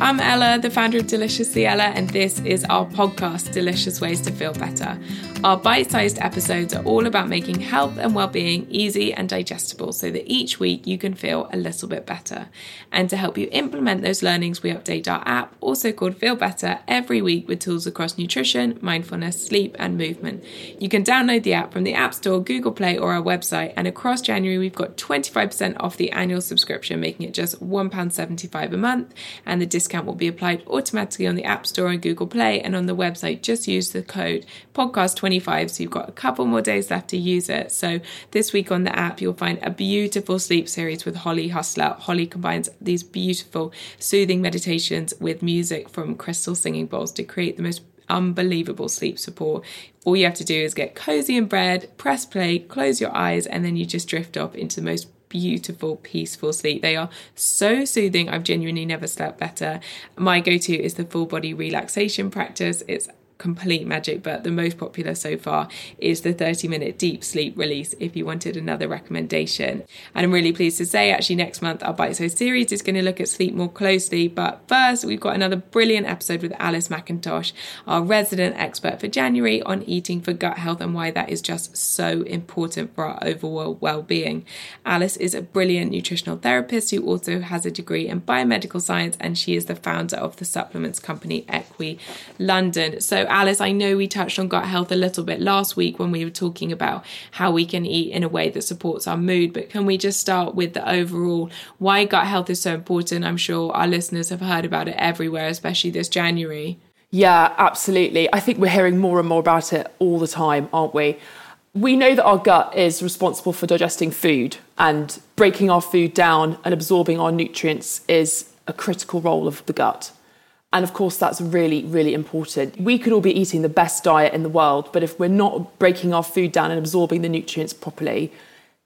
I'm Ella, the founder of Deliciously Ella, and this is our podcast, Delicious Ways to Feel Better. Our bite sized episodes are all about making health and well being easy and digestible so that each week you can feel a little bit better. And to help you implement those learnings, we update our app, also called Feel Better, every week with tools across nutrition, mindfulness, sleep, and movement. You can download the app from the App Store, Google Play, or our website. And across January, we've got 25% off the annual subscription, making it just £1.75 a month. And the discount will be applied automatically on the App Store and Google Play. And on the website, just use the code podcast20 25, so you've got a couple more days left to use it. So this week on the app, you'll find a beautiful sleep series with Holly Hustler. Holly combines these beautiful, soothing meditations with music from crystal singing bowls to create the most unbelievable sleep support. All you have to do is get cozy in bed, press play, close your eyes, and then you just drift off into the most beautiful, peaceful sleep. They are so soothing. I've genuinely never slept better. My go to is the full body relaxation practice. It's complete magic, but the most popular so far is the 30 minute deep sleep release if you wanted another recommendation. And I'm really pleased to say, actually, next month our Bite Size series is going to look at sleep more closely. But first, we've got another brilliant episode with Alice Mackintosh, our resident expert for January on eating for gut health and why that is just so important for our overall well being. Alice is a brilliant nutritional therapist who also has a degree in biomedical science, and she is the founder of the supplements company Equi London. So, Alice, I know we touched on gut health a little bit last week when we were talking about how we can eat in a way that supports our mood, but can we just start with the overall why gut health is so important? I'm sure our listeners have heard about it everywhere, especially this January. Yeah, absolutely. I think we're hearing more and more about it all the time, aren't we? We know that our gut is responsible for digesting food, and breaking our food down and absorbing our nutrients is a critical role of the gut. And of course, that's really, really important. We could all be eating the best diet in the world, but if we're not breaking our food down and absorbing the nutrients properly,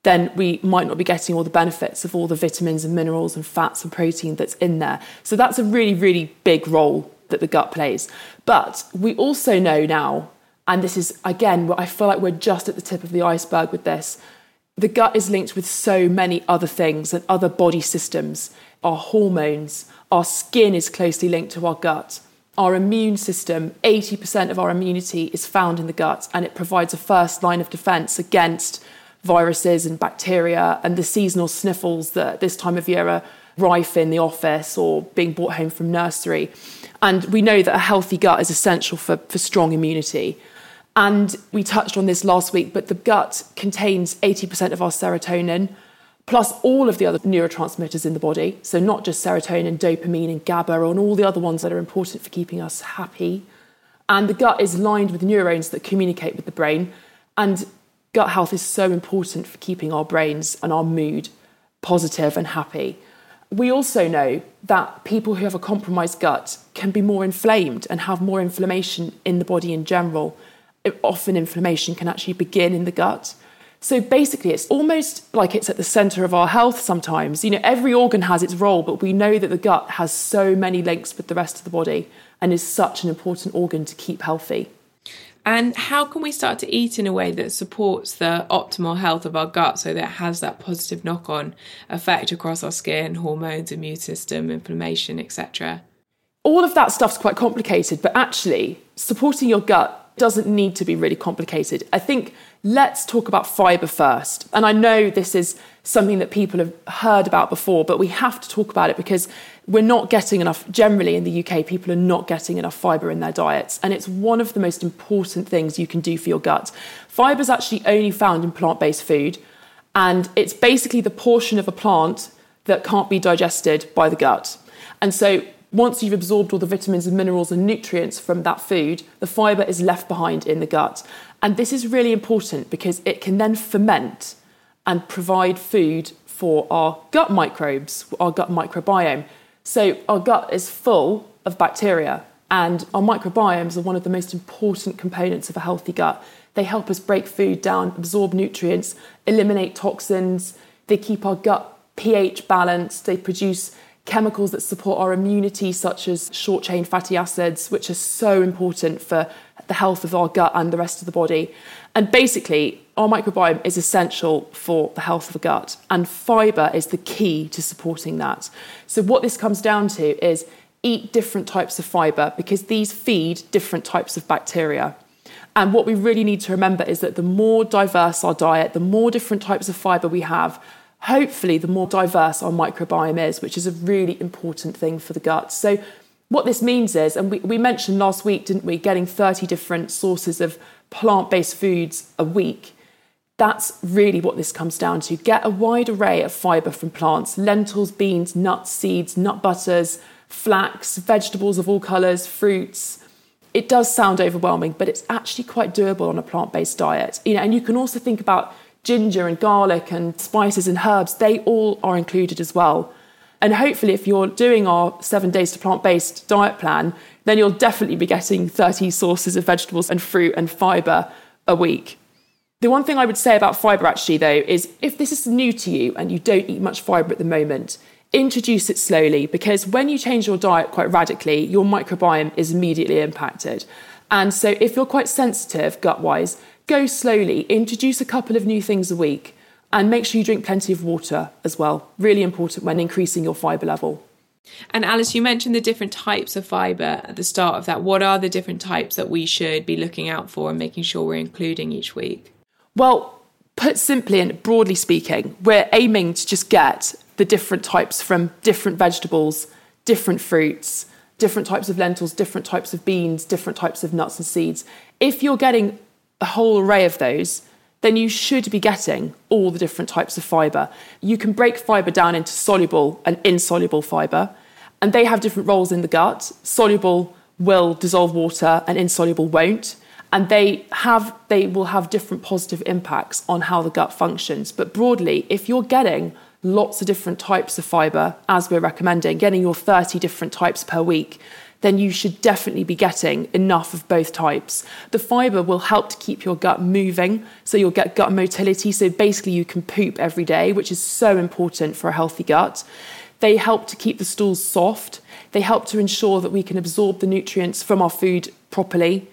then we might not be getting all the benefits of all the vitamins and minerals and fats and protein that's in there. So that's a really, really big role that the gut plays. But we also know now, and this is again, I feel like we're just at the tip of the iceberg with this. The gut is linked with so many other things and other body systems, our hormones, our skin is closely linked to our gut. Our immune system, 80% of our immunity is found in the gut, and it provides a first line of defense against viruses and bacteria and the seasonal sniffles that this time of year are rife in the office or being brought home from nursery. And we know that a healthy gut is essential for, for strong immunity. And we touched on this last week, but the gut contains 80% of our serotonin, plus all of the other neurotransmitters in the body. So, not just serotonin, dopamine, and GABA, and all the other ones that are important for keeping us happy. And the gut is lined with neurons that communicate with the brain. And gut health is so important for keeping our brains and our mood positive and happy. We also know that people who have a compromised gut can be more inflamed and have more inflammation in the body in general. Often, inflammation can actually begin in the gut. So basically, it's almost like it's at the center of our health sometimes. You know, every organ has its role, but we know that the gut has so many links with the rest of the body and is such an important organ to keep healthy. And how can we start to eat in a way that supports the optimal health of our gut so that it has that positive knock on effect across our skin, hormones, immune system, inflammation, etc.? All of that stuff's quite complicated, but actually, supporting your gut doesn't need to be really complicated. I think let's talk about fibre first. And I know this is something that people have heard about before, but we have to talk about it because we're not getting enough, generally in the UK, people are not getting enough fibre in their diets. And it's one of the most important things you can do for your gut. Fibre is actually only found in plant based food, and it's basically the portion of a plant that can't be digested by the gut. And so once you've absorbed all the vitamins and minerals and nutrients from that food, the fibre is left behind in the gut. And this is really important because it can then ferment and provide food for our gut microbes, our gut microbiome. So our gut is full of bacteria, and our microbiomes are one of the most important components of a healthy gut. They help us break food down, absorb nutrients, eliminate toxins. They keep our gut pH balanced. They produce chemicals that support our immunity, such as short chain fatty acids, which are so important for the health of our gut and the rest of the body. And basically, our microbiome is essential for the health of the gut, and fibre is the key to supporting that. So, what this comes down to is eat different types of fibre because these feed different types of bacteria. And what we really need to remember is that the more diverse our diet, the more different types of fibre we have, hopefully, the more diverse our microbiome is, which is a really important thing for the gut. So, what this means is, and we, we mentioned last week, didn't we, getting 30 different sources of plant based foods a week. That's really what this comes down to. Get a wide array of fibre from plants lentils, beans, nuts, seeds, nut butters, flax, vegetables of all colours, fruits. It does sound overwhelming, but it's actually quite doable on a plant based diet. You know, and you can also think about ginger and garlic and spices and herbs, they all are included as well. And hopefully, if you're doing our seven days to plant based diet plan, then you'll definitely be getting 30 sources of vegetables and fruit and fibre a week. The one thing I would say about fibre actually, though, is if this is new to you and you don't eat much fibre at the moment, introduce it slowly because when you change your diet quite radically, your microbiome is immediately impacted. And so, if you're quite sensitive gut wise, go slowly, introduce a couple of new things a week, and make sure you drink plenty of water as well. Really important when increasing your fibre level. And Alice, you mentioned the different types of fibre at the start of that. What are the different types that we should be looking out for and making sure we're including each week? Well, put simply and broadly speaking, we're aiming to just get the different types from different vegetables, different fruits, different types of lentils, different types of beans, different types of nuts and seeds. If you're getting a whole array of those, then you should be getting all the different types of fibre. You can break fibre down into soluble and insoluble fibre, and they have different roles in the gut. Soluble will dissolve water, and insoluble won't. And they have they will have different positive impacts on how the gut functions. But broadly, if you're getting lots of different types of fibre, as we're recommending, getting your 30 different types per week, then you should definitely be getting enough of both types. The fibre will help to keep your gut moving, so you'll get gut motility. So basically, you can poop every day, which is so important for a healthy gut. They help to keep the stools soft. They help to ensure that we can absorb the nutrients from our food properly.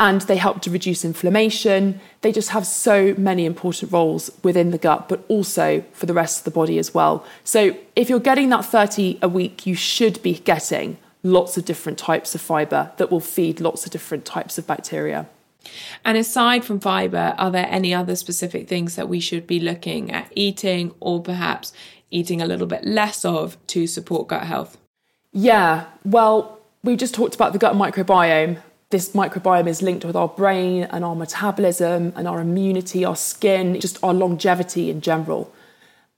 And they help to reduce inflammation. They just have so many important roles within the gut, but also for the rest of the body as well. So, if you're getting that 30 a week, you should be getting lots of different types of fibre that will feed lots of different types of bacteria. And aside from fibre, are there any other specific things that we should be looking at eating or perhaps eating a little bit less of to support gut health? Yeah, well, we just talked about the gut microbiome. This microbiome is linked with our brain and our metabolism and our immunity, our skin, just our longevity in general.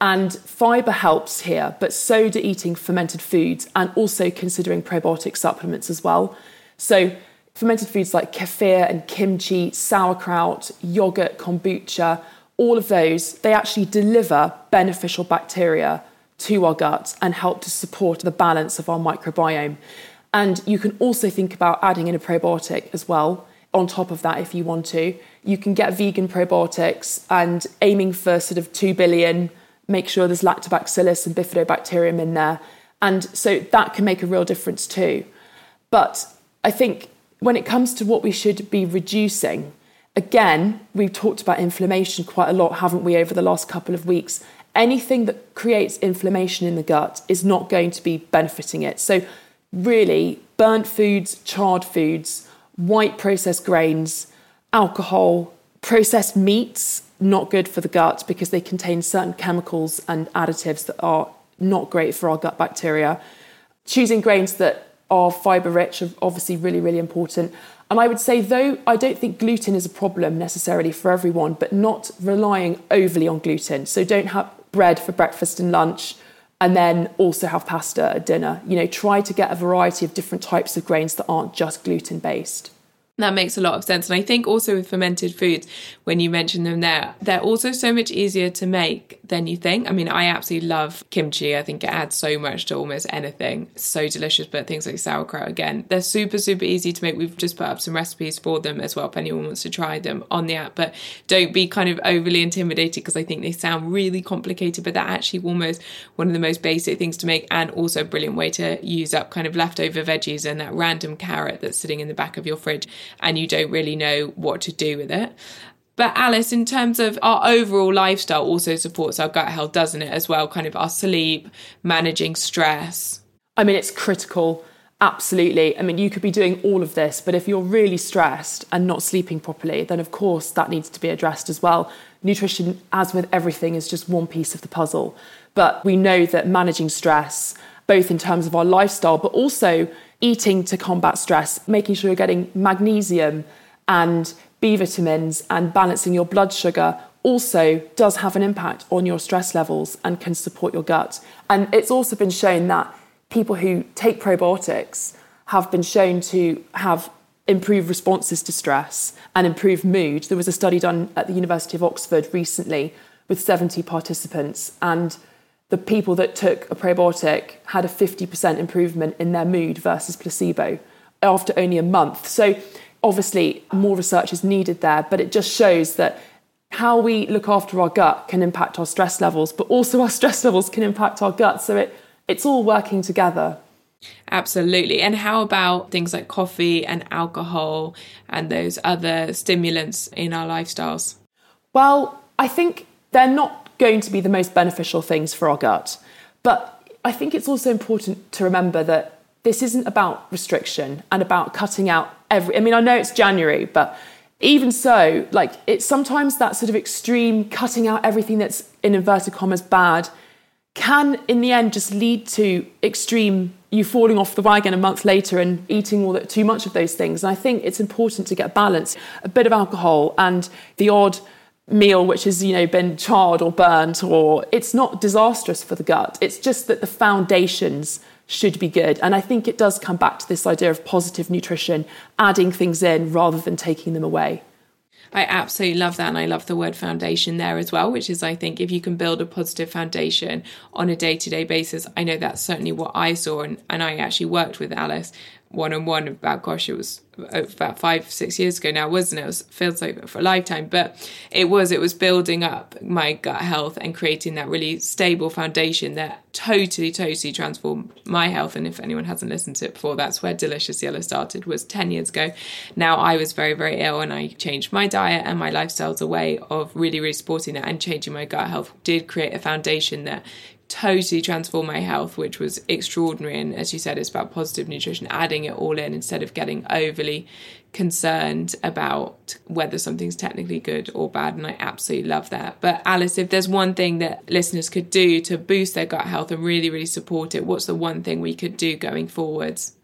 And fibre helps here, but so do eating fermented foods and also considering probiotic supplements as well. So, fermented foods like kefir and kimchi, sauerkraut, yogurt, kombucha, all of those, they actually deliver beneficial bacteria to our gut and help to support the balance of our microbiome. And you can also think about adding in a probiotic as well on top of that if you want to. You can get vegan probiotics and aiming for sort of 2 billion make sure there's lactobacillus and bifidobacterium in there. And so that can make a real difference too. But I think when it comes to what we should be reducing, again, we've talked about inflammation quite a lot, haven't we, over the last couple of weeks? Anything that creates inflammation in the gut is not going to be benefiting it. So, really, burnt foods, charred foods, white processed grains, alcohol, processed meats, not good for the gut because they contain certain chemicals and additives that are not great for our gut bacteria. Choosing grains that are fiber rich are obviously really, really important. And I would say, though I don't think gluten is a problem necessarily for everyone, but not relying overly on gluten. So don't have bread for breakfast and lunch and then also have pasta at dinner. You know, try to get a variety of different types of grains that aren't just gluten based. That makes a lot of sense. And I think also with fermented foods, when you mention them there, they're also so much easier to make than you think. I mean, I absolutely love kimchi. I think it adds so much to almost anything. So delicious, but things like sauerkraut, again, they're super, super easy to make. We've just put up some recipes for them as well if anyone wants to try them on the app. But don't be kind of overly intimidated because I think they sound really complicated, but they're actually almost one of the most basic things to make and also a brilliant way to use up kind of leftover veggies and that random carrot that's sitting in the back of your fridge and you don't really know what to do with it. But Alice, in terms of our overall lifestyle, also supports our gut health, doesn't it, as well? Kind of our sleep, managing stress. I mean, it's critical. Absolutely. I mean, you could be doing all of this, but if you're really stressed and not sleeping properly, then of course that needs to be addressed as well. Nutrition, as with everything, is just one piece of the puzzle. But we know that managing stress, both in terms of our lifestyle, but also eating to combat stress, making sure you're getting magnesium and B vitamins and balancing your blood sugar also does have an impact on your stress levels and can support your gut. And it's also been shown that people who take probiotics have been shown to have improved responses to stress and improved mood. There was a study done at the University of Oxford recently with 70 participants and the people that took a probiotic had a 50% improvement in their mood versus placebo after only a month. So, obviously, more research is needed there, but it just shows that how we look after our gut can impact our stress levels, but also our stress levels can impact our gut. So, it, it's all working together. Absolutely. And how about things like coffee and alcohol and those other stimulants in our lifestyles? Well, I think they're not going to be the most beneficial things for our gut. But I think it's also important to remember that this isn't about restriction and about cutting out every. I mean, I know it's January, but even so, like it's sometimes that sort of extreme cutting out everything that's in inverted commas bad can, in the end, just lead to extreme you falling off the wagon a month later and eating all that too much of those things. And I think it's important to get a balance, a bit of alcohol and the odd meal which has you know been charred or burnt or it's not disastrous for the gut it's just that the foundations should be good and i think it does come back to this idea of positive nutrition adding things in rather than taking them away I absolutely love that. And I love the word foundation there as well, which is, I think, if you can build a positive foundation on a day to day basis, I know that's certainly what I saw. And, and I actually worked with Alice one on one about gosh it was uh, about five six years ago now wasn't it? It feels like for a lifetime but it was it was building up my gut health and creating that really stable foundation that totally totally transformed my health. And if anyone hasn't listened to it before that's where Deliciously Ella started was 10 years ago. Now i was very very ill and i changed my diet and my lifestyle's a way of really really supporting that and changing my gut health did create a foundation that totally transformed my health, which was extraordinary. And as you said, it's about positive nutrition, adding it all in instead of getting overly concerned about whether something's technically good or bad. And I absolutely love that. But Alice, if there's one thing that listeners could do to boost their gut health and really, really support it, what's the one thing we could do going forwards?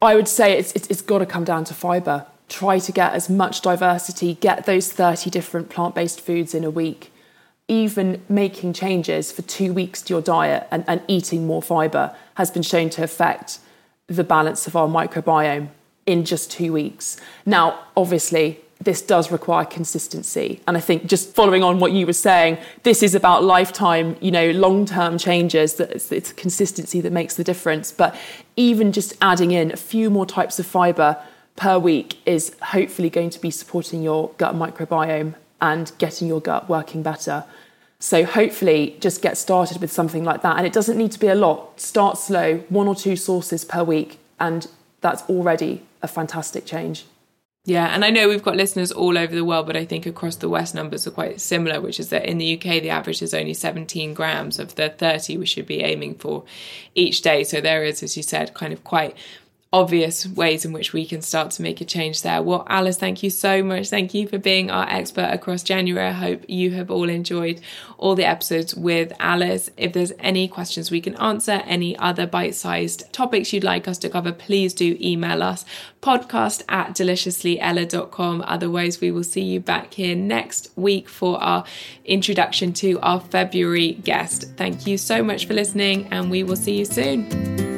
I would say it's, it's, it's got to come down to fibre. Try to get as much diversity, get those 30 different plant based foods in a week even making changes for two weeks to your diet and, and eating more fibre has been shown to affect the balance of our microbiome in just two weeks. Now, obviously, this does require consistency. And I think just following on what you were saying, this is about lifetime, you know, long term changes. That it's, it's consistency that makes the difference. But even just adding in a few more types of fibre per week is hopefully going to be supporting your gut microbiome and getting your gut working better. So hopefully just get started with something like that. And it doesn't need to be a lot. Start slow, one or two sources per week, and that's already a fantastic change. Yeah, and I know we've got listeners all over the world, but I think across the West numbers are quite similar, which is that in the UK the average is only 17 grams of the 30 we should be aiming for each day. So there is, as you said, kind of quite obvious ways in which we can start to make a change there. Well, Alice, thank you so much. Thank you for being our expert across January. I hope you have all enjoyed all the episodes with Alice. If there's any questions we can answer, any other bite sized topics you'd like us to cover, please do email us podcast at deliciouslyella.com. Otherwise, we will see you back here next week for our introduction to our February guest. Thank you so much for listening, and we will see you soon.